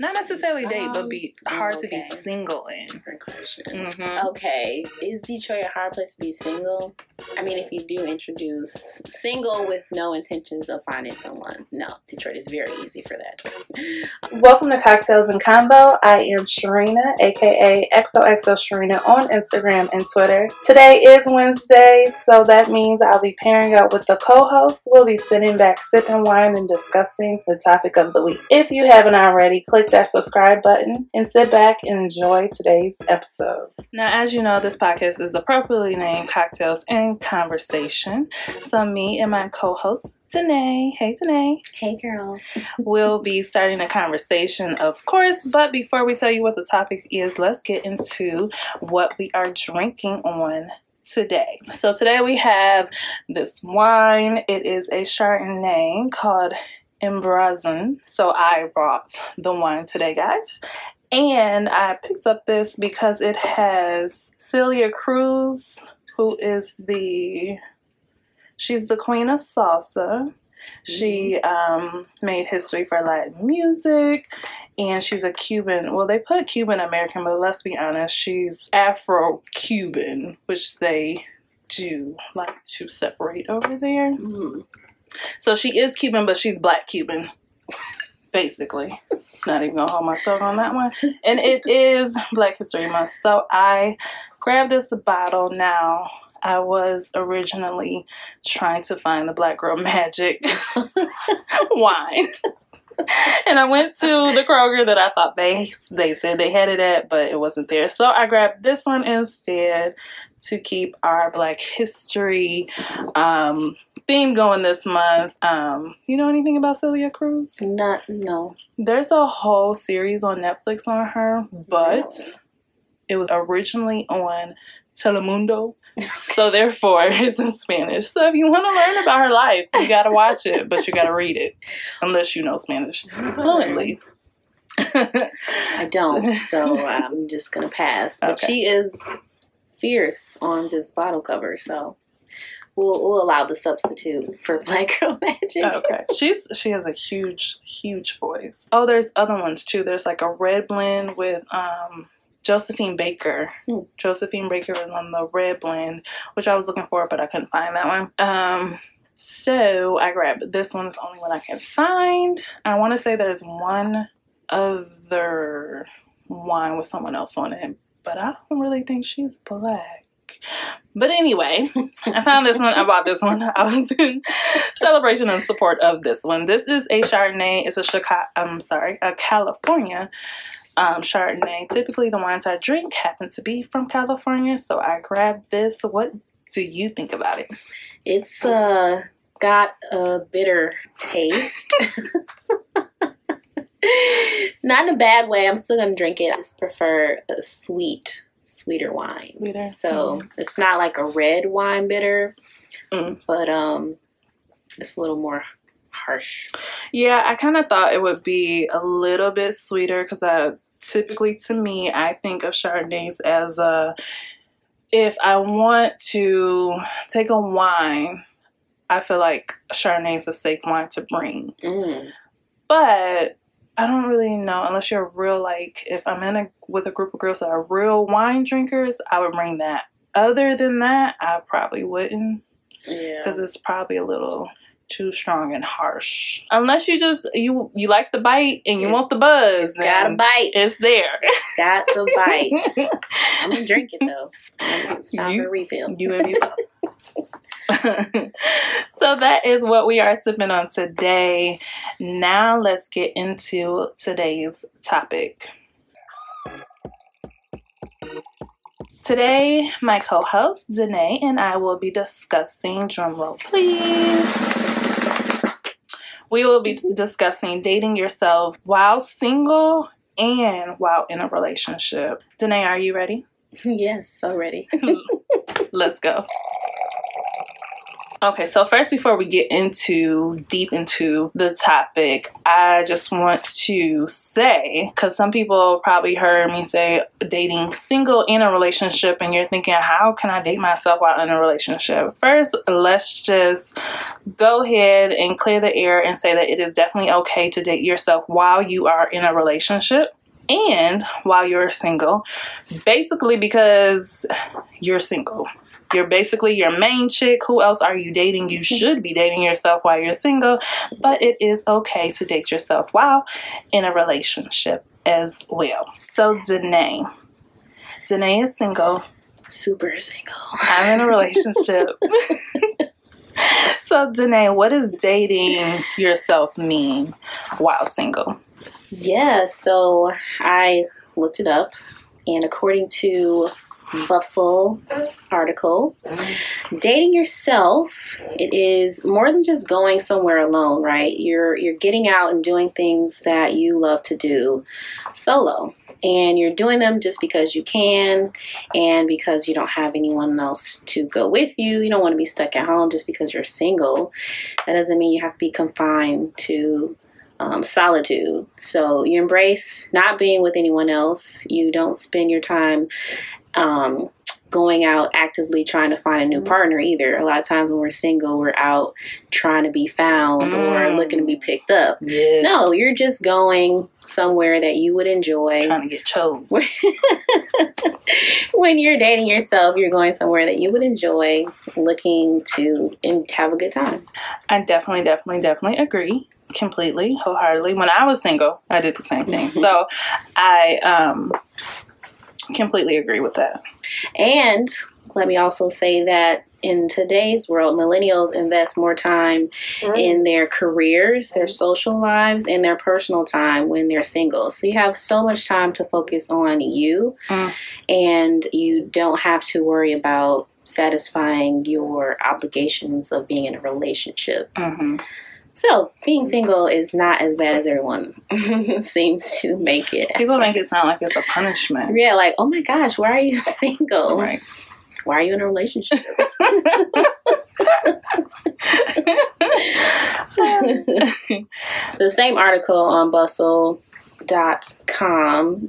Not necessarily date, but Um, be hard to be single in. Mhm. Okay, is Detroit a hard place to be single? I mean, if you do introduce single with no intentions of finding someone, no, Detroit is very easy for that. Welcome to Cocktails and Convo. I am Sharena, aka XOXO Sharena on Instagram and Twitter. Today is Wednesday, so that means I'll be pairing up with the co-host. We'll be sitting back, sipping wine, and discussing the topic of the week. If you haven't already, click that subscribe button and sit back and enjoy today's episode. Now, as you know, this podcast is appropriately named Cocktails and Conversation. So, me and my co host, Danae, hey Danae, Hey, girl. we'll be starting a conversation, of course. But before we tell you what the topic is, let's get into what we are drinking on today. So, today we have this wine. It is a Chardonnay called Embrazon. So, I brought the wine today, guys. And I picked up this because it has Celia Cruz, who is the she's the queen of salsa. She um, made history for Latin music, and she's a Cuban. Well, they put Cuban American, but let's be honest, she's Afro Cuban, which they do like to separate over there. Mm. So she is Cuban, but she's Black Cuban, basically. Not even gonna hold my tongue on that one. And it is Black History Month, so I grabbed this bottle now. I was originally trying to find the Black Girl Magic wine. and I went to the Kroger that I thought they they said they had it at, but it wasn't there. So I grabbed this one instead to keep our Black History um, theme going this month. Um, you know anything about Celia Cruz? Not, no. There's a whole series on Netflix on her, but Really? it was originally on Telemundo. So therefore it's in Spanish. So if you want to learn about her life, you gotta watch it, but you gotta read it. Unless you know Spanish fluently. I don't, so I'm just gonna pass. But Okay. she is fierce on this bottle cover, so we'll, we'll allow the substitute for Black Girl Magic. okay. She's she has a huge, huge voice. Oh, there's other ones too. There's like a red blend with um Josephine Baker. Hmm. Josephine Baker is on the red blend, which I was looking for, but I couldn't find that one. Um so I grabbed this one is the only one I can find. I want to say there's one other wine with someone else on it, but I don't really think she's black. But anyway, I found this one. I bought this one. I was in celebration and support of this one. This is a Chardonnay. It's a Chicago. I'm sorry, a California um, Chardonnay. Typically, the wines I drink happen to be from California, so I grabbed this. What do you think about it? It's uh got a bitter taste. Not in a bad way. I'm still gonna drink it. I just prefer a sweet, sweeter wine. Sweeter. So it's not like a red wine bitter, Mm. but um, it's a little more harsh. Yeah, I kind of thought it would be a little bit sweeter because I typically, to me, I think of Chardonnays as a. If I want to take a wine, I feel like Chardonnay is a safe wine to bring. Mm. But I don't really know unless you're real like if I'm in a with a group of girls that are real wine drinkers, I would bring that. Other than that, I probably wouldn't Yeah. because it's probably a little too strong and harsh. Unless you just you you like the bite and you It's- want the buzz, It's got a bite. It's there. got the bite. I'm gonna drink it though. I'm gonna stop You- and refill. you and both. so that is what we are sipping on today. Now let's get into today's topic. Today, my co-host Danae and I will be discussing drumroll please. We will be discussing dating yourself while single and while in a relationship. Danae, are you ready? yes, so ready. Let's go. Okay, so first, before we get into deep into the topic, I just want to say because some people probably heard me say dating single in a relationship, and you're thinking, how can I date myself while in a relationship? First, let's just go ahead and clear the air and say that it is definitely okay to date yourself while you are in a relationship and while you're single, basically because you're single. You're basically your main chick. Who else are you dating? You mm-hmm. should be dating yourself while you're single, but it is okay to date yourself while in a relationship as well. So, Danae. Danae is single. Super single. I'm in a relationship. so, Danae, what does dating yourself mean while single? Yeah, so I looked it up, and according to Bustle article, dating yourself it is more than just going somewhere alone, right? You're you're getting out and doing things that you love to do solo. And you're doing them just because you can and because you don't have anyone else to go with you. You don't want to be stuck at home just because you're single. That doesn't mean you have to be confined to um, solitude. So you embrace not being with anyone else. You don't spend your time um, going out actively trying to find a new partner either. A lot of times when we're single, we're out trying to be found mm. or looking to be picked up. Yes. No, you're just going somewhere that you would enjoy. Trying to get chose. when you're dating yourself, you're going somewhere that you would enjoy, looking to and have a good time. I definitely, definitely, definitely agree completely, wholeheartedly. When I was single, I did the same thing. so I um completely agree with that. And let me also say that in today's world, millennials invest more time mm. in their careers, their social lives, and their personal time when they're single. So you have so much time to focus on you, mm. and you don't have to worry about satisfying your obligations of being in a relationship. Mm-hmm. So, being single is not as bad as everyone seems to make it. People make it sound like it's a punishment. Yeah, like, oh my gosh, why are you single? Right. Why are you in a relationship? the same article on bustle.com,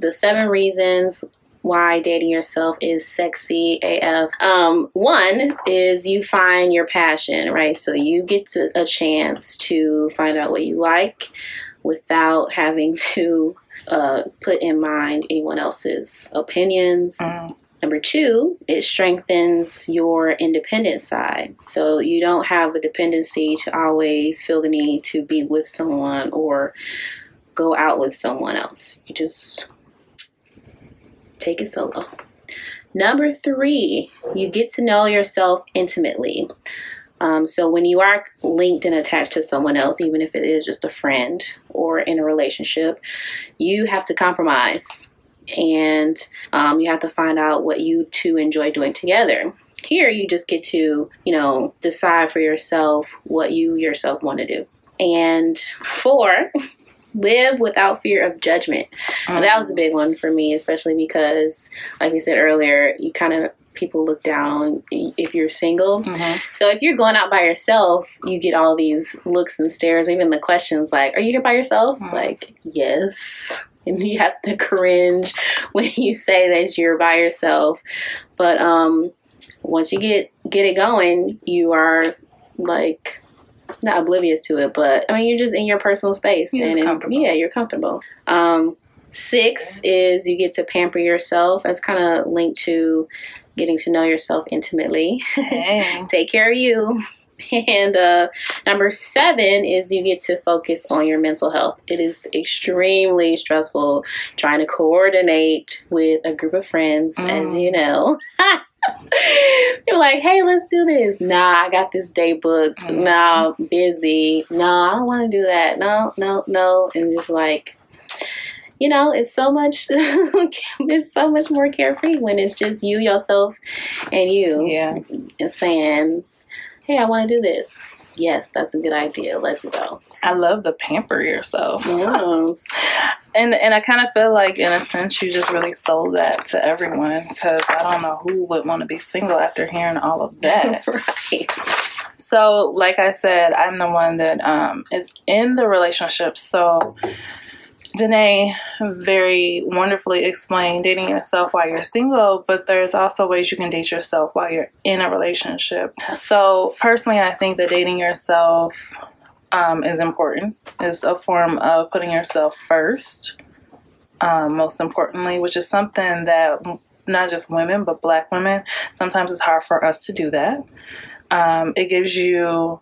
the seven reasons why dating yourself is sexy AF. Um, one is you find your passion, right? So you get to, a chance to find out what you like without having to uh, put in mind anyone else's opinions. Mm. Number two, it strengthens your independent side. So you don't have a dependency to always feel the need to be with someone or go out with someone else. You just take it solo. Number three, you get to know yourself intimately. Um, so when you are linked and attached to someone else, even if it is just a friend or in a relationship, you have to compromise and um, you have to find out what you two enjoy doing together. Here, you just get to, you know, decide for yourself what you yourself want to do. And four, live without fear of judgment. Mm-hmm. that was a big one for me, especially because, like we said earlier, you kind of people look down if you're single. Mm-hmm. So if you're going out by yourself, you get all these looks and stares, even the questions like, "Are you here by yourself?" Mm-hmm. Like, yes. And you have to cringe when you say that you're by yourself. But um once you get get it going, you are like not oblivious to it, but I mean, you're just in your personal space, you're and, yeah, you're comfortable. Um, six is you get to pamper yourself. That's kind of linked to getting to know yourself intimately. Hey. Take care of you. And uh, number seven is you get to focus on your mental health. It is extremely stressful trying to coordinate with a group of friends, mm. as you know. You're like, hey, let's do this. Nah, I got this day booked. Mm-hmm. Nah, busy. No, I don't want to do that. No, no, no. And just like, you know, it's so much. it's so much more carefree when it's just you, yourself, and you. Yeah. And saying, hey, I want to do this. Yes, that's a good idea. Let's go. I love the pamper yourself. Yes. and and I kind of feel like in a sense you just really sold that to everyone because I don't know who would want to be single after hearing all of that. right. So, like I said, I'm the one that um, is in the relationship. So, Danae very wonderfully explained dating yourself while you're single, but there's also ways you can date yourself while you're in a relationship. So, personally, I think that dating yourself um, is important, is a form of putting yourself first, um, most importantly, which is something that not just women, but black women, sometimes it's hard for us to do that. Um, it gives you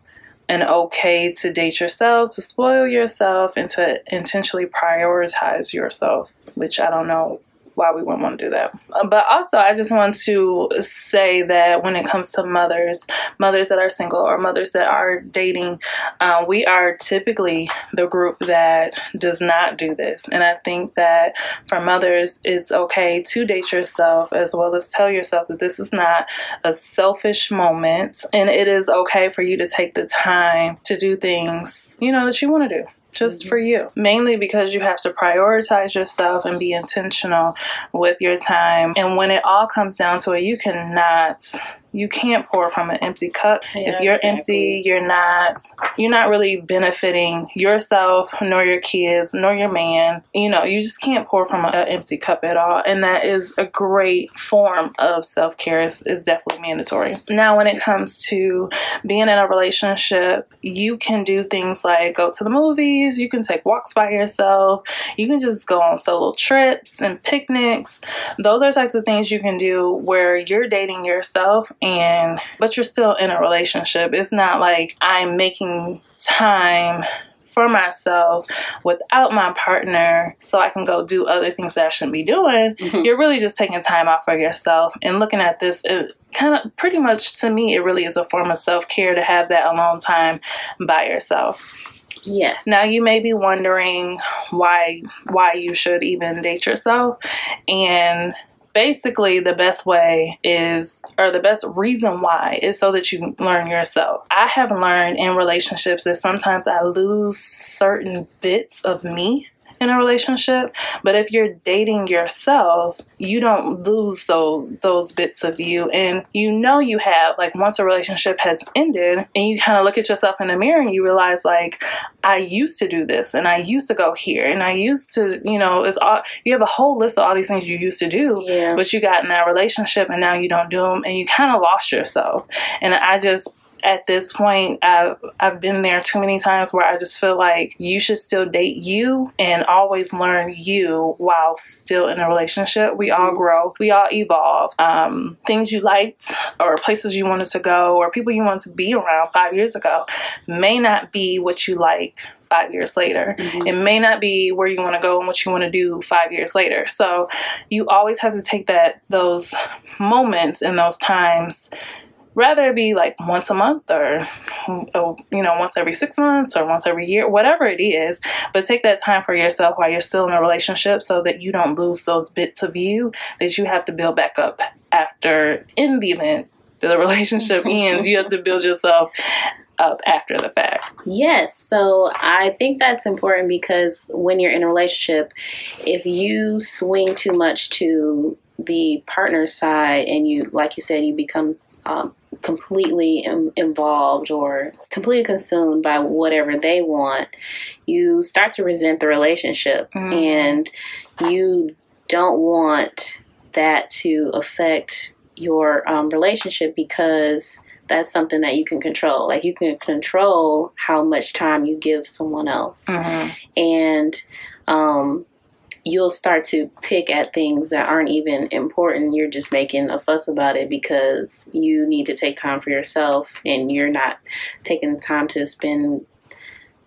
an okay to date yourself, to spoil yourself, and to intentionally prioritize yourself, which I don't know why we wouldn't want to do that. But also, I just want to say that when it comes to mothers, mothers that are single or mothers that are dating, uh, we are typically the group that does not do this. And I think that for mothers, it's okay to date yourself as well as tell yourself that this is not a selfish moment and it is okay for you to take the time to do things, you know, that you want to do just mm-hmm. for you. Mainly because you have to prioritize yourself and be intentional with your time. And when it all comes down to it, you cannot you can't pour from an empty cup. Yeah, if you're exactly. empty, you're not you're not really benefiting yourself nor your kids nor your man. You know, you just can't pour from an empty cup at all. And that is a great form of self-care is, is definitely mandatory. Now when it comes to being in a relationship, you can do things like go to the movies, you can take walks by yourself, you can just go on solo trips and picnics. Those are types of things you can do where you're dating yourself and but you're still in a relationship. It's not like I'm making time for myself without my partner so I can go do other things that I shouldn't be doing. Mm-hmm. You're really just taking time out for yourself and looking at this it kind of pretty much to me it really is a form of self-care to have that alone time by yourself. Yeah. Now you may be wondering why why you should even date yourself and basically the best way is or the best reason why is so that you learn yourself. I have learned in relationships that sometimes I lose certain bits of me in a relationship. But if you're dating yourself, you don't lose those those bits of you, and you know you have like once a relationship has ended, and you kind of look at yourself in the mirror and you realize like I used to do this, and I used to go here, and I used to you know it's all you have a whole list of all these things you used to do, yeah. but you got in that relationship and now you don't do them, and you kind of lost yourself. And I just at this point, I've, I've been there too many times where I just feel like you should still date you and always learn you while still in a relationship. We all grow, we all evolve. Um, things you liked or places you wanted to go or people you wanted to be around five years ago may not be what you like five years later. Mm-hmm. It may not be where you want to go and what you want to do five years later. So you always have to take that those moments and those times rather it be like once a month or you know once every six months or once every year whatever it is but take that time for yourself while you're still in a relationship so that you don't lose those bits of you that you have to build back up after in the event that the relationship ends you have to build yourself up after the fact. Yes. So I think that's important because when you're in a relationship, if you swing too much to the partner side and you, like you said, you become um, completely Im- involved or completely consumed by whatever they want, you start to resent the relationship mm-hmm. and you don't want that to affect your um, relationship because that's something that you can control. Like you can control how much time you give someone else. Mm-hmm. And um, you'll start to pick at things that aren't even important. You're just making a fuss about it because you need to take time for yourself and you're not taking the time to spend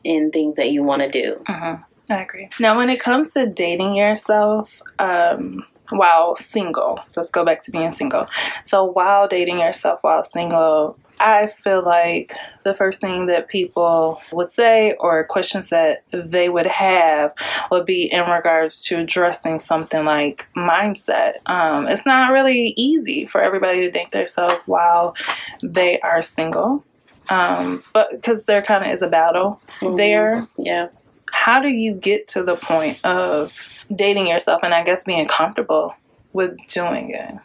in things that you want to do. Mm-hmm. I agree. Now, when it comes to dating yourself, um, while single, let's go back to being single. So, while dating yourself while single, I feel like the first thing that people would say or questions that they would have would be in regards to addressing something like mindset. Um, it's not really easy for everybody to date themselves while they are single, um, but because there kind of is a battle mm-hmm. there. Yeah. How do you get to the point of dating yourself and I guess being comfortable with doing it?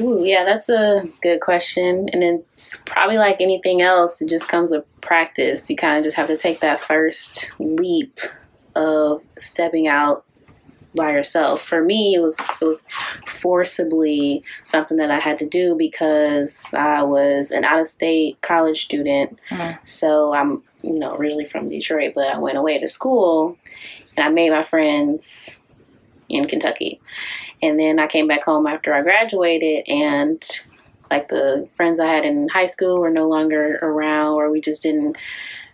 Ooh, yeah, that's a good question. And it's probably like anything else, it just comes with practice. You kind of just have to take that first leap of stepping out by yourself. For me, it was it was forcibly something that I had to do because I was an out of state college student. Mhm. So I'm you know originally from Detroit, but I went away to school and I made my friends in Kentucky. And then I came back home after I graduated and like the friends I had in high school were no longer around or we just didn't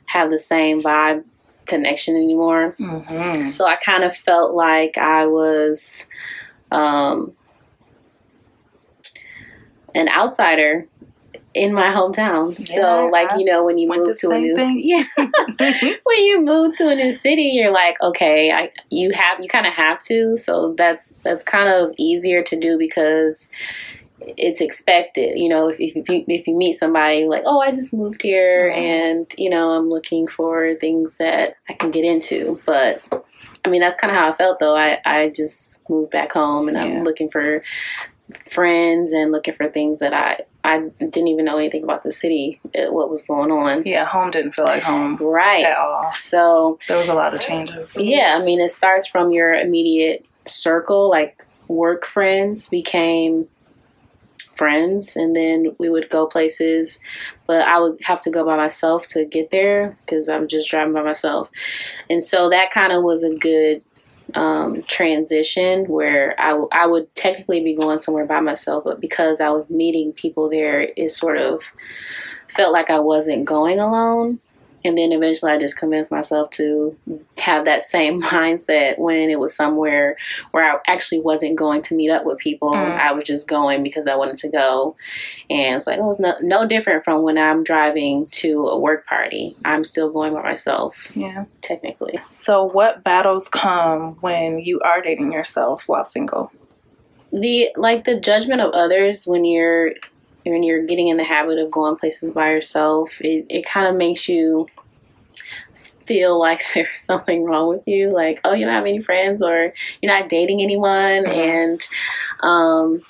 have the same vibe connection anymore. Mm-hmm. So I kind of felt like I was um, an outsider in my hometown. Yeah, so like I you know when you move to a new thing. yeah when you move to a new city you're like okay I you have you kind of have to so that's that's kind of easier to do because it's expected you know if, if, you if you meet somebody like oh i just moved here Mhm. and you know i'm looking for things that i can get into but i mean that's kind of how i felt though i i just moved back home and Yeah. i'm looking for friends and looking for things that i i didn't even know anything about the city uh, what was going on Yeah, home didn't feel like home right at all. so There was a lot of changes. yeah, I mean, it starts from your immediate circle, like work friends became friends, and then we would go places, but I would have to go by myself to get there because I'm just driving by myself. And so that kind of was a good um, transition where I, w- I would technically be going somewhere by myself, but because I was meeting people there, it sort of felt like I wasn't going alone. And then eventually I just convinced myself to have that same mindset when it was somewhere where I actually wasn't going to meet up with people. Mm. I was just going because I wanted to go. And it's like, oh, it's no, no different from when I'm driving to a work party. I'm still going by myself, Yeah. technically. So, what battles come when you are dating yourself while single? the like the judgment of others when you're when you're getting in the habit of going places by yourself it, it kind of makes you feel like there's something wrong with you like oh you don't have any friends or you're not dating anyone Mhm. and um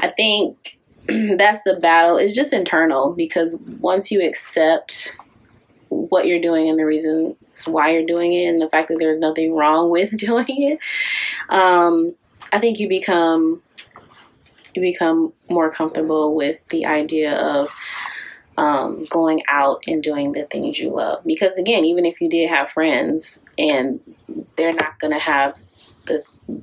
i think that's the battle it's just internal because once you accept what you're doing and the reasons why you're doing it and the fact that there's nothing wrong with doing it um I think you become you become more comfortable with the idea of um, going out and doing the things you love. Because again, even if you did have friends and they're not going to have the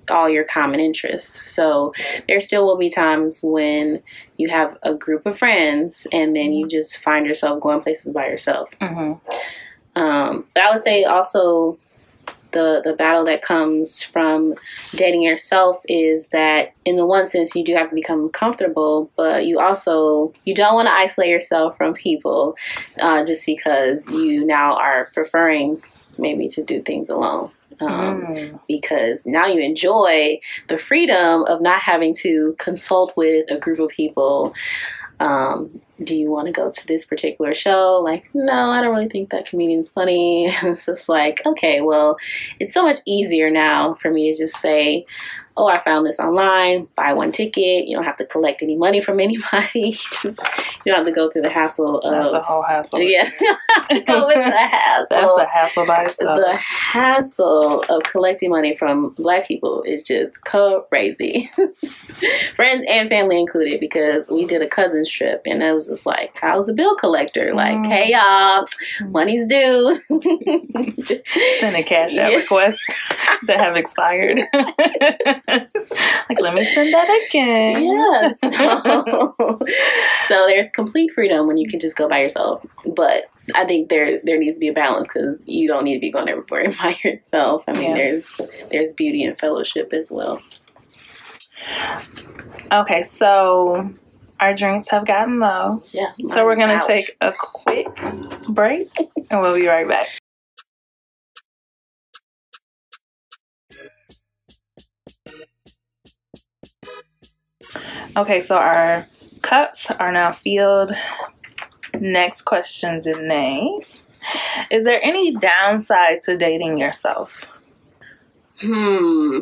all your common interests, so there still will be times when you have a group of friends and then you just find yourself going places by yourself. Mm-hmm. Um, but I would say also the the battle that comes from dating yourself is that in the one sense you do have to become comfortable, but you also you don't want to isolate yourself from people uh, just because you now are preferring maybe to do things alone. Um, Mm. because now you enjoy the freedom of not having to consult with a group of people. Um, do you want to go to this particular show? Like, no, I don't really think that comedian's funny. it's just like, okay, well, it's so much easier now for me to just say, oh, I found this online, buy one ticket. You don't have to collect any money from anybody. you don't have to go through the hassle That's a of, whole hassle. yeah, go with the hassle That's a hassle by itself. the hassle of collecting money from black people is just crazy. Friends and family included, because we did a cousin's trip and it was just like, I was a bill collector. Like, Mm. hey y'all, money's due. Send a cash out Yeah. request that have expired. Like, let me send that again. yeah. So, so there's complete freedom when you can just go by yourself. But I think there there needs to be a balance because you don't need to be going everywhere by yourself. I mean, Yeah. there's there's beauty and fellowship as well. Okay, so our drinks have gotten low. Yeah. So we're going to Ouch. take a quick break and we'll be right back. Okay, so our cups are now filled. Next question, Danae. Is there any downside to dating yourself? Hmm.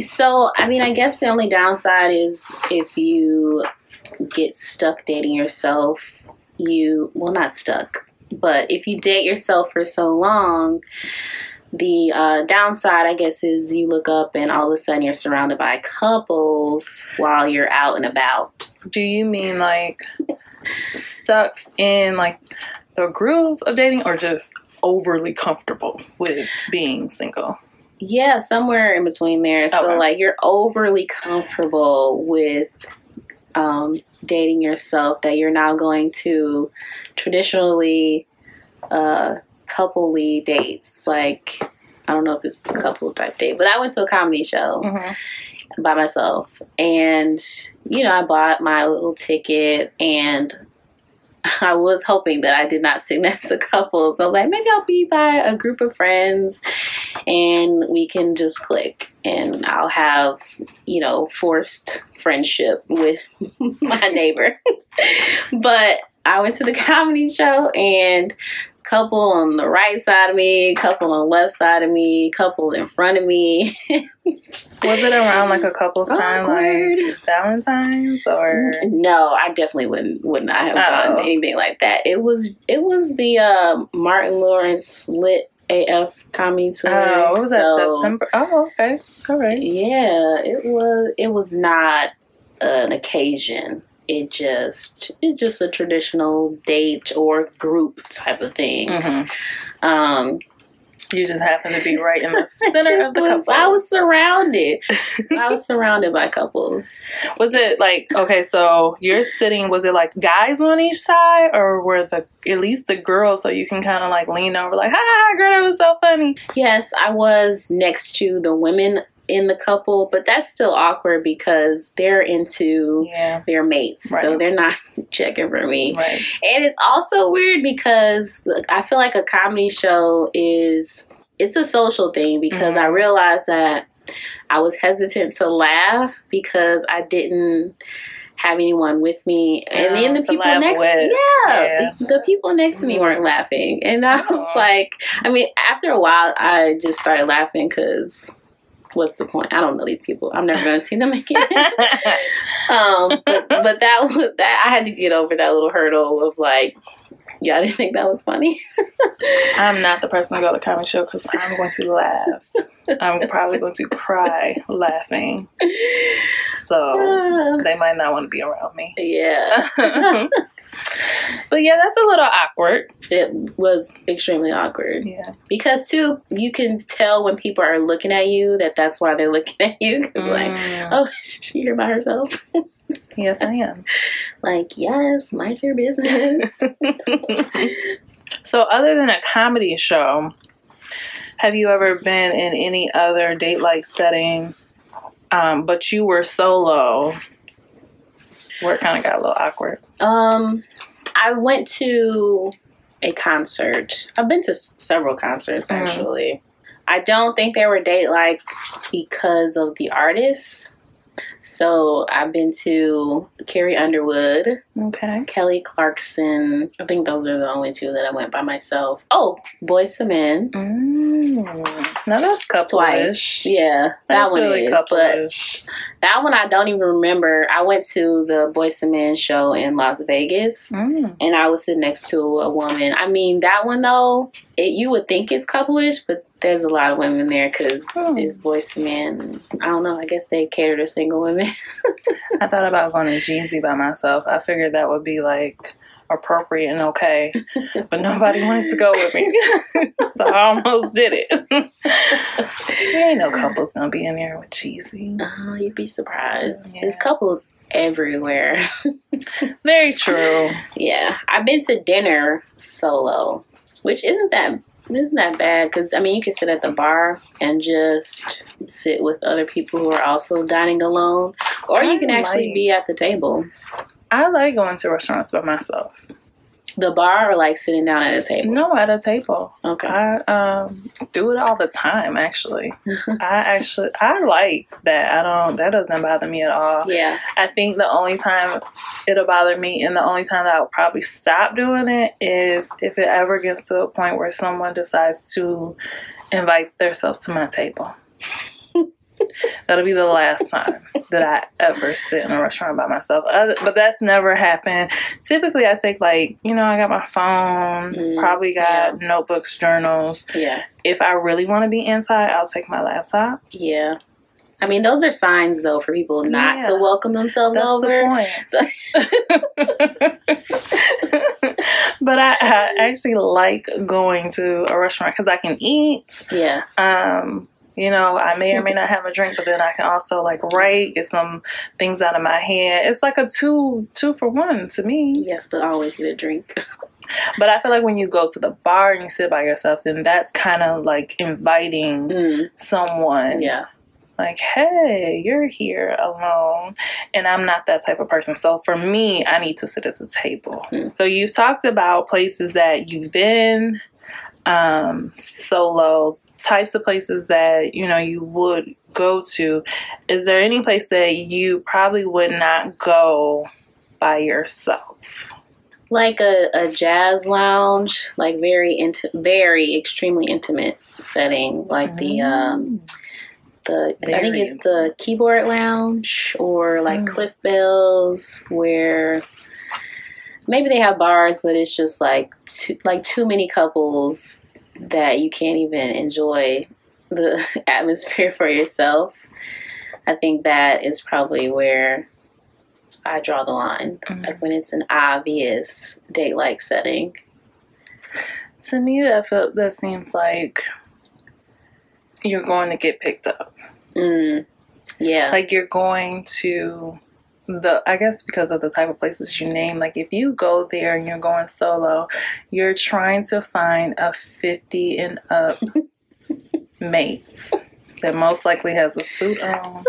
So, I mean, I guess the only downside is if you get stuck dating yourself, you, well, not stuck, but if you date yourself for so long, the uh, downside, I guess, is you look up and all of a sudden you're surrounded by couples while you're out and about. Do you mean like stuck in like the groove of dating or just overly comfortable with being single? Yeah, somewhere in between there. So, like, you're overly comfortable with um, dating yourself that you're now going to traditionally uh, coupley dates. Like, I don't know if this is a couple type date, but I went to a comedy show Mm-hmm. by myself. And, you know, I bought my little ticket and I was hoping that I did not sit next to couples. I was like, maybe I'll be by a group of friends and we can just click and I'll have, you know, forced friendship with my neighbor. but I went to the comedy show and couple on the right side of me, couple on the left side of me, couple in front of me. Was it around like a couple's time, Awkward. like Valentine's or? No, I definitely wouldn't would not have done Oh. anything like that. It was it was the uh, Martin Lawrence lit AF comedy tour. Oh, what was that September? Oh, okay, all right. Yeah, it was it was not an occasion. It just it's just a traditional date or group type of thing. hmm Um, You just happen to be right in the center of the couple. I was surrounded. I was surrounded by couples. Was it like okay? So you're sitting. Was it like guys on each side, or were the at least the girls so you can kind of like lean over, like, "Hi, girl, that was so funny." Yes, I was next to the women in the couple, but that's still awkward because they're into Yeah, their mates, so they're not checking for me. right. And it's also weird because look, I feel like a comedy show is it's a social thing because I Mhm. realized that I was hesitant to laugh because I didn't have anyone with me, and then Oh, the people next, yeah, Yeah. The, people next to me weren't laughing, and I was Oh. like, I mean, after a while, I just started laughing because. What's the point? I don't know these people. I'm never going to see them again. um, but, but that was that. I had to get over that little hurdle of like, yeah, I didn't think that was funny. I'm not the person to go to the comedy show because I'm going to laugh. I'm probably going to cry laughing. So they might not want to be around me. yeah, but yeah, that's a little awkward. it was extremely awkward Yeah. because too, you can tell when people are looking at you that that's why they're looking at you. 'Cause like, Mm. oh, she here by herself. yes, I am. like, yes, mind your business. so, other than a comedy show, have you ever been in any other date like setting, um, but you were solo, where it kind of got a little awkward? Um, I went to a concert. I've been to s- several concerts Mhm. actually. I don't think they were date like because of the artists. So I've been to Carrie Underwood, Okay. Kelly Clarkson. I think those are the only two that I went by myself. Oh, Boyz II Men Mm. Now that's couple twice. Yeah, that That's one really is. But couple-ish. that one I don't even remember. I went to the Boyz II Men show in Las Vegas. Mm. and I was sitting next to a woman. I mean, that one though, it, you would think it's couple-ish, but there's a lot of women there because Hmm. it's voice men. I don't know. I guess they cater to single women. I thought about going to Jeezy by myself. I figured that would be like appropriate and okay, but nobody wanted to go with me, so I almost did it. there ain't no couples gonna be in there with Jeezy. oh, you'd be surprised. Yeah. There's couples everywhere. Very true. yeah, I've been to dinner solo, which isn't that isn't that bad because I mean you can sit at the bar and just sit with other people who are also dining alone, or you can actually like- be at the table. I like going to restaurants by myself. The bar or like sitting down at a table. No, at a table. Okay. I um do it all the time. Actually, I actually I like that. I don't. That doesn't bother me at all. Yeah. I think the only time it'll bother me and the only time that I'll probably stop doing it is if it ever gets to a point where someone decides to invite themselves to my table. That'll be the last time that I ever sit in a restaurant by myself. Other, but that's never happened. Typically, I take like you know I got my phone, Mm, probably got notebooks, journals. Yeah. If I really want to be inside, I'll take my laptop. Yeah. I mean, those are signs though for people not Yeah. to welcome themselves That's over. the point. but I, I actually like going to a restaurant because I can eat. Yes. Um, you know, I may or may not have a drink, but then I can also like write, get some things out of my head. It's like a two two for one to me. yes, but always get a drink. But I feel like when you go to the bar and you sit by yourself, then that's kind of like inviting Mm, someone. yeah. Like, hey, you're here alone. And I'm not that type of person. So for me, I need to sit at the table. Mm. So you've talked about places that you've been um, solo, types of places that, you know, you would go to. Is there any place that you probably would not go by yourself? Like a, a jazz lounge, like very inti- very extremely intimate setting, like the um the I think Very it's the keyboard lounge or like Mm. Cliff Bell's where maybe they have bars, but it's just like too, like too many couples that you can't even enjoy the atmosphere for yourself. I think that is probably where I draw the line. Mhm. Like when it's an obvious date like setting. To me, that feel, that seems like you're going to get picked up. Mm. Yeah. Like you're going to the I guess because of the type of places you name. Like if you go there and you're going solo, you're trying to find a 50 and up mate that most likely has a suit on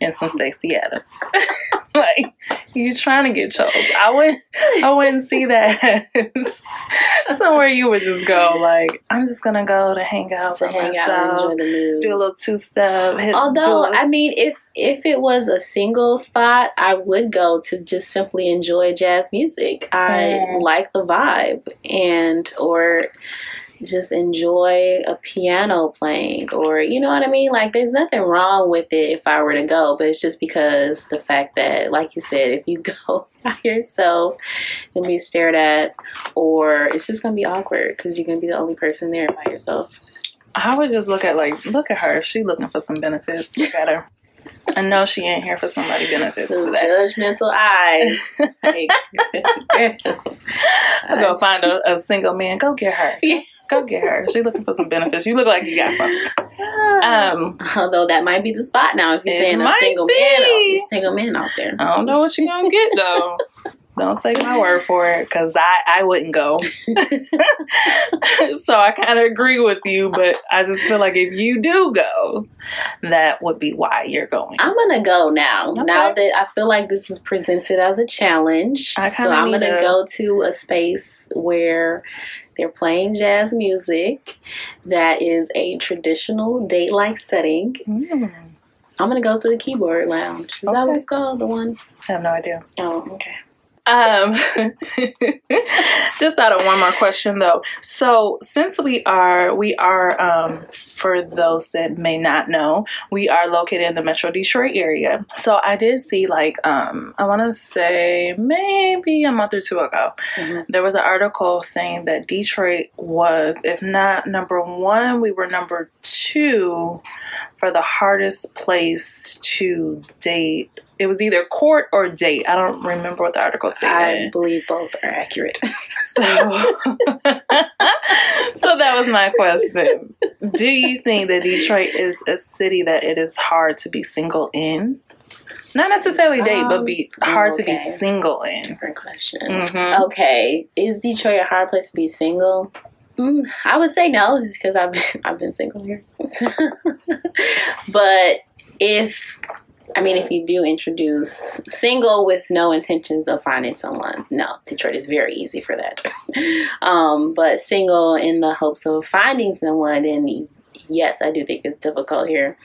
and some Stacy Adams. like you trying to get chose. I wouldn't I wouldn't see that somewhere you would just go like I'm just gonna go to hang out to hang out and myself, enjoy the mood. do a little two step. Although I mean, if if it was a single spot, I would go to just simply enjoy jazz music. I Mm. like the vibe, and or just enjoy a piano playing, or you know what I mean. Like, there's nothing wrong with it if I were to go, but it's just because the fact that, like you said, if you go by yourself, you'll be stared at, or it's just gonna be awkward because you're gonna be the only person there by yourself. I would just look at like, look at her. She looking for some benefits. Look at her. I know she ain't here for somebody benefits today. judgmental eyes. Like, I'll go find a, a single man. Go get her. Yeah. Go get her. She looking for some benefits. You look like you got something. Um, Although that might be the spot now if you're saying a single be. man, a single man out there. I don't know what you're gonna get though. Don't take my word for it, cause I I wouldn't go. so I kind of agree with you, but I just feel like if you do go, that would be why you're going. I'm gonna go now. Okay. Now that I feel like this is presented as a challenge, so i'm gonna a- go to a space where they're playing jazz music that is a traditional date-like setting. Mm, I'm gonna go to the keyboard lounge. Is that what it's called? The one? I have no idea. Oh, okay. Um, just thought of one more question though. So since we are, we are, um, for those that may not know, we are located in the Metro Detroit area. So I did see like, um, I want to say maybe a month or two ago, Mhm. there was an article saying that Detroit was, if not number one, we were number two for the hardest place to date. It was either court or date. I don't remember what the article said. I believe both are accurate. So, so that was my question. Do you think that Detroit is a city that it is hard to be single in? Not necessarily date, but be Um, hard to be single in. Different question. Mhm. Okay, is Detroit a hard place to be single? Mm, I would say no, just because I've been, I've been single here. but if I mean, if you do introduce single with no intentions of finding someone, no, Detroit is very easy for that. um, but single in the hopes of finding someone, then yes, I do think it's difficult here.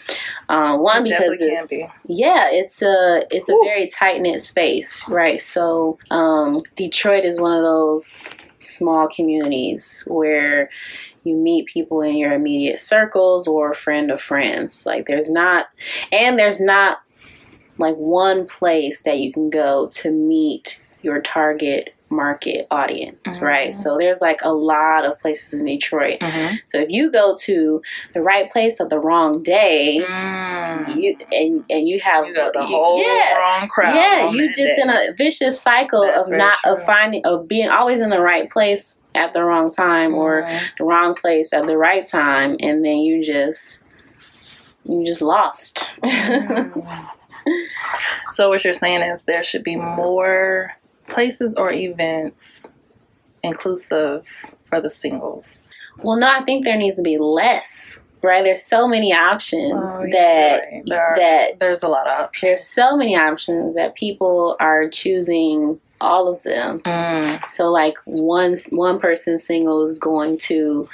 Um, one It because it's, can yeah, it's a it's a very tight knit space, right? So um, Detroit is one of those small communities where you meet people in your immediate circles or friend of friends. Like there's not and there's not like one place that you can go to meet your target market audience, Mm-hmm. right? So there's like a lot of places in Detroit. Mm-hmm. So if you go to the right place at the wrong day, Mm. you and and you have You the whole yeah, wrong crowd. yeah, you just day. in a vicious cycle That's of not of finding of being always in the right place at the wrong time or Mhm. the wrong place at the right time, and then you just you just lost. So what you're saying is there should be more places or events inclusive for the singles. well, no, I think there needs to be less. Right? There's so many options Oh, yeah, that right. There are- that There's a lot of options. there's so many options that people are choosing all of them. Mm. So like one one person single is going to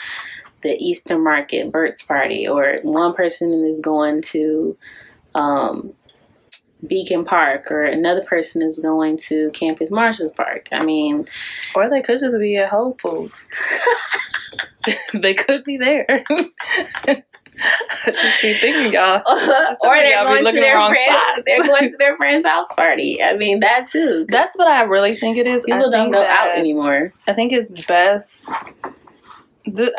the Eastern Market Bert's party, or one person is going to um, Beacon Park, or another person is going to Campus Martius Park. I mean, Or they could just be at Whole Foods. they could be there. just be thinking, y'all. or they're going to their friends. spots. They're going to their friend's house party. I mean, that too. That's what I really think it is. People don't go out anymore. I think it's best.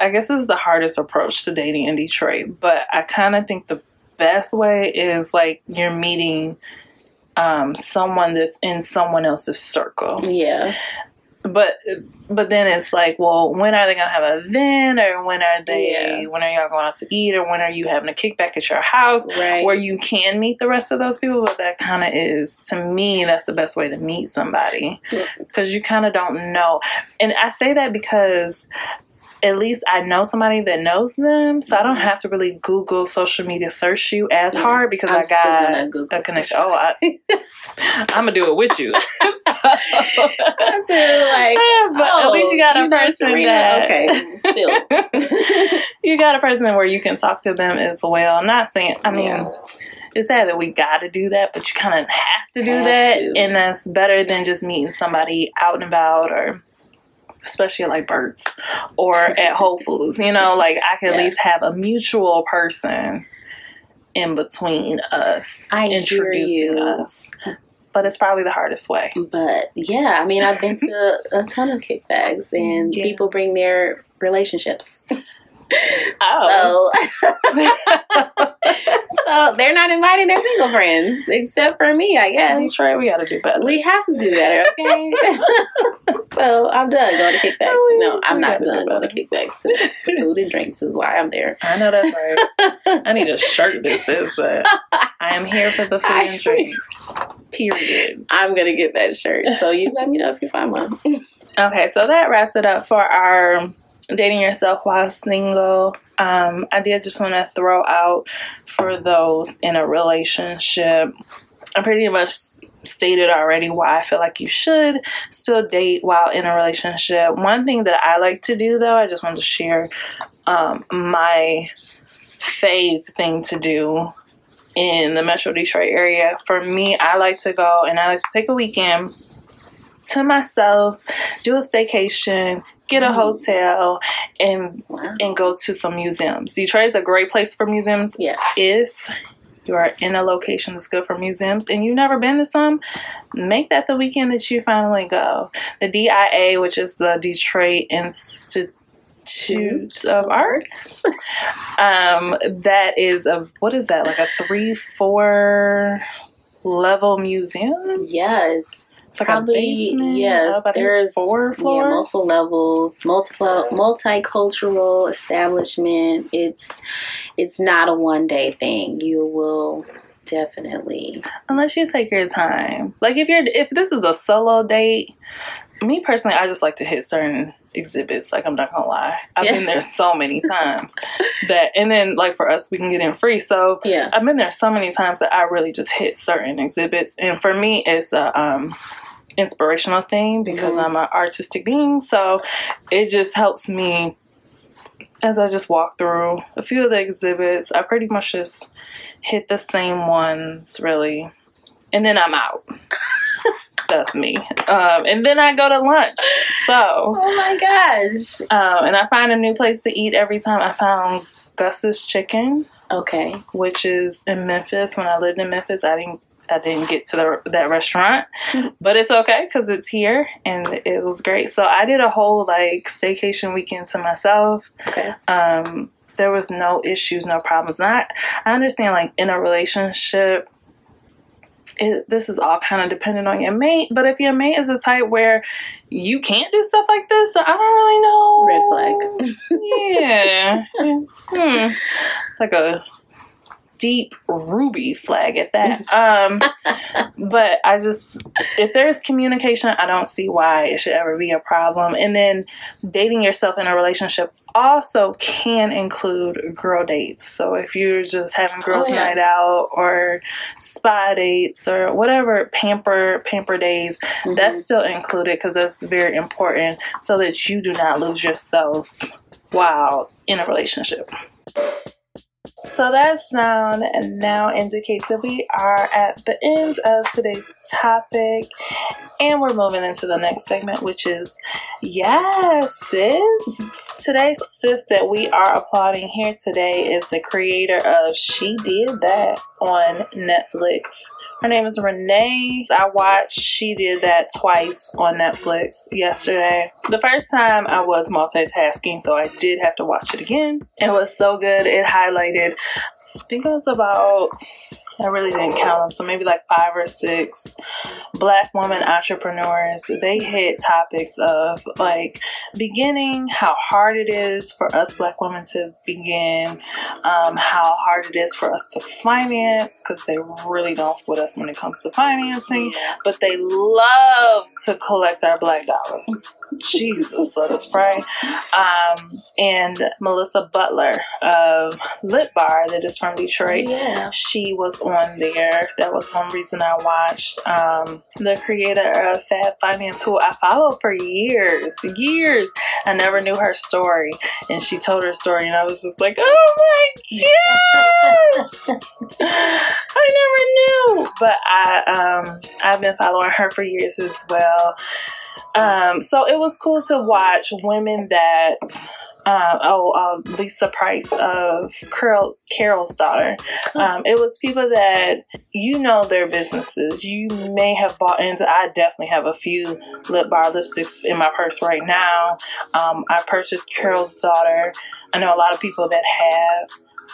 I guess this is the hardest approach to dating in Detroit, but I kind of think the best way is like you're meeting um, someone that's in someone else's circle. Yeah, But but then it's like, well, when are they gonna have an event, or when are they? Yeah. When are y'all going out to eat, or when are you having a kickback at your house? right. Where you can meet the rest of those people, but that kind of is to me that's the best way to meet somebody Yeah. because you kind of don't know. And I say that because at least I know somebody that knows them, so I don't mm-hmm. have to really Google social media search you as Yeah. hard because I'm I got a connection. Oh, I, I'm gonna do it with you. I said, like, but at least you oh, got a oh, know person that Okay, still. you got a person where you can talk to them as well. I'm not saying, I mean, Yeah. it's sad that we got to do that, but you kind of have to do Have that, to. and that's better than just meeting somebody out and about or. Especially like Bert's or at Whole Foods, you know, like I can at least have a mutual person in between us, I introducing you. us. But it's probably the hardest way. But yeah, I mean, I've been to a ton of kickbacks, and Yeah. people bring their relationships. Oh, So, so they're not inviting their single friends, except for me, I guess. Detroit, we got to do better. We have to do better, okay? so I'm done going to kickbacks. Oh, No, I'm not gotta do done going to kickbacks. Food and drinks is why I'm there. I know that's right. I need a shirt that says that. I am here for the food I- and drinks. Period. I'm gonna get that shirt. So you let me know if you find one. Okay, so that wraps it up for our dating yourself while single. Um, I did just want to throw out for those in a relationship. I pretty much stated already why I feel like you should still date while in a relationship. One thing that I like to do, though, I just wanted to share um, my faith thing to do in the Metro Detroit area. For me, I like to go and I like to take a weekend to myself, do a staycation, get a Mm. hotel, and Wow. and go to some museums. Detroit is a great place for museums Yes. if you are in a location that's good for museums and you've never been to some, make that the weekend that you finally go. The DIA, which is the Detroit Institute of Arts, um, that is a what is that like a three four level museum? Yes. It's Probably, basement. yeah. up, I think it's There's four yeah, multiple levels, multiple multicultural establishment. It's it's not a one day thing. You will definitely unless you take your time. Like if you're if this is a solo date, me personally, I just like to hit certain exhibits. Like I'm not gonna lie, I've Yeah. been there so many times that, and then like for us, we can get in free. So yeah. I've been there so many times that I really just hit certain exhibits, and for me, it's a um, inspirational thing because Mhm. I'm an artistic being. So it just helps me as I just walk through a few of the exhibits. I pretty much just hit the same ones, really, and then I'm out. That's me. Um, and then I go to lunch. So, Oh my gosh. um, and I find a new place to eat every time. I found Gus's Chicken, Okay. which is in Memphis. When I lived in Memphis, I didn't. I didn't get to the, that restaurant, but it's okay because it's here and it was great. So I did a whole like staycation weekend to myself. Okay. Um, there was no issues, no problems. And I, I understand like in a relationship, it, this is all kind of dependent on your mate. But if your mate is the type where you can't do stuff like this, I don't really know. Red flag. Yeah. hmm. Like a deep ruby flag at that. Um, but I just, if there's communication, I don't see why it should ever be a problem. And then dating yourself in a relationship also can include girl dates. So if you're just having girls' Oh, yeah. night out or spa dates or whatever pamper pamper days, Mhm. that's still included because that's very important so that you do not lose yourself while in a relationship. So that sound now indicates that we are at the end of today's topic and we're moving into the next segment, which is Yes, sis. Today's sis that we are applauding here today is the creator of She Did That on Netflix. Her name is Renae. I watched She Did That twice on Netflix yesterday. The first time I was multitasking, so I did have to watch it again. It was so good. It highlighted, I think it was about, I really didn't count them, so maybe like five or six black women entrepreneurs. They hit topics of like beginning, how hard it is for us black women to begin, um, how hard it is for us to finance, because they really don't with us when it comes to financing, but they love to collect our black dollars. Jesus, let us pray. Um, and Melissa Butler of Lip Bar, that is from Detroit Yeah. she was on there. That was one reason I watched. Um, the creator of Fab Finance, who I followed for years, years. I never knew her story, and she told her story, and I was just like, oh my gosh, I never knew. But I, um, I've been following her for years as well. Um, so it was cool to watch women that. Uh, oh, uh, Lisa Price of Carol, Carol's daughter. Um, it was people that you know their businesses. You may have bought into. I definitely have a few lip bar lipsticks in my purse right now. Um, I purchased Carol's daughter. I know a lot of people that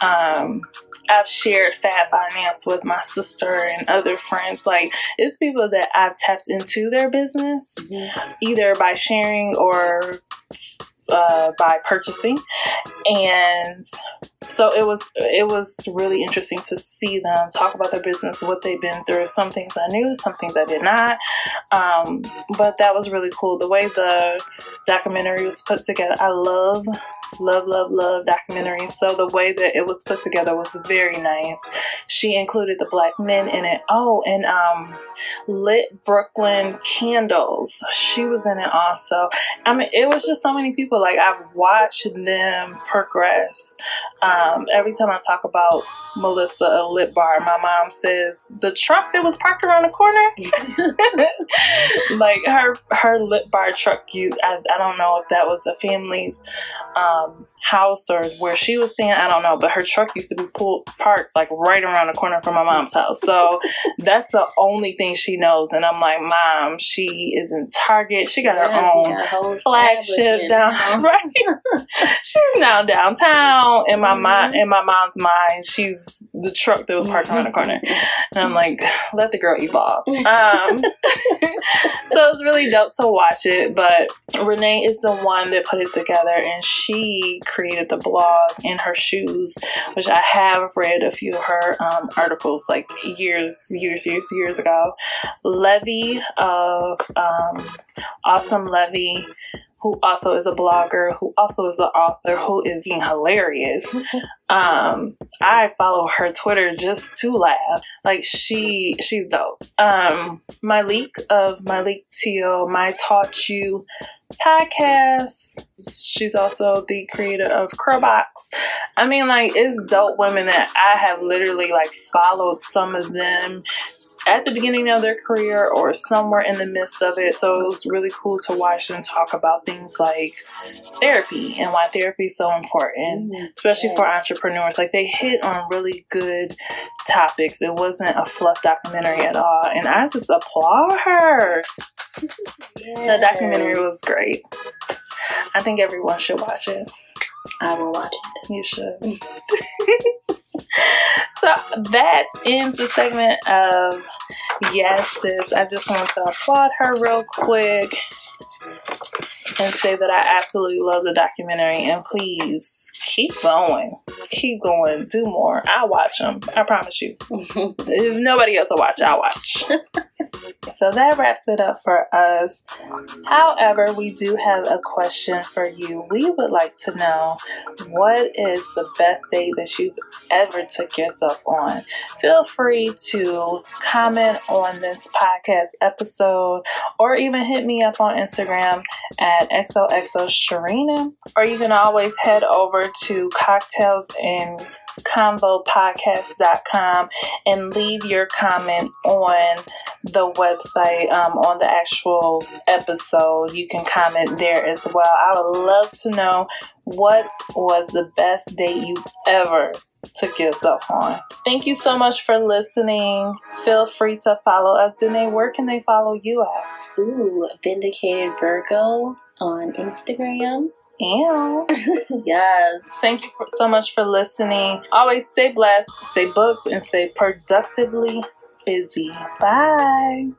have. Um, I've shared Fab Finance with my sister and other friends. Like it's people that I've tapped into their business either by sharing or uh, by purchasing. And so it was it was really interesting to see them talk about their business what they've been through. Some things i knew some things i did not. Um, but that was really cool. The way the documentary was put together i love love love love documentary. so the way that it was put together was very nice she included the black men in it oh and um lit brooklyn candles she was in it also I mean, it was just so many people. Like I've watched them progress. Um, every time I talk about Melissa a Lip Bar, my mom says the truck that was parked around the corner, like her her Lip Bar truck. You, I, I don't know if that was a family's um, Um, house or where she was staying. I don't know, but her truck used to be pulled parked like right around the corner from my mom's house. So that's the only thing she knows. And I'm like, Mom, she is in Target. She got her own got flagship down right. she's now downtown in my mind in my mom's mind. She's the truck that was parked around the corner. And I'm like, let the girl evolve. Um, so it's really dope to watch it. But Renae is the one that put it together and she created the blog in her shoes, which I have read a few of her um, articles like years, years, years, years ago. Luvvie of um, Awesomely Luvvie who also is a blogger, who also is an author, who is being hilarious. Um, I follow her Twitter just to laugh. Like she, she's dope. Um, Myleik of Myleik Teele, My Taught You podcast. She's also the creator of Curlbox. I mean, like it's dope women that I have literally like followed some of them at the beginning of their career or somewhere in the midst of it. So it was really cool to watch them talk about things like therapy and why therapy is so important, Mm, especially for entrepreneurs. Like they hit on really good topics. It wasn't a fluff documentary at all. And I just applaud her. The documentary was great. I think everyone should watch it. I will watch it. You should. so that ends the segment of Yes Sis. I just want to applaud her real quick and say that I absolutely love the documentary and please keep going. Keep going. Do more. I'll watch them. I promise you. If nobody else will watch, I'll watch. so that wraps it up for us. However, we do have a question for you. We would like to know what is the best date that you've ever took yourself on? Feel free to comment on this podcast episode or even hit me up on Instagram at XOXO Sharena. Or you can always head over to cocktails and convopodcast.com and leave your comment on the website um, on the actual episode. You can comment there as well. I would love to know what was the best date you ever took yourself on. Thank you so much for listening. Feel free to follow us Danae, where can they follow you at? Ooh, Vindicated Virgo on Instagram. And yes. thank you for, so much for listening. Always stay blessed stay booked and stay productively busy. Bye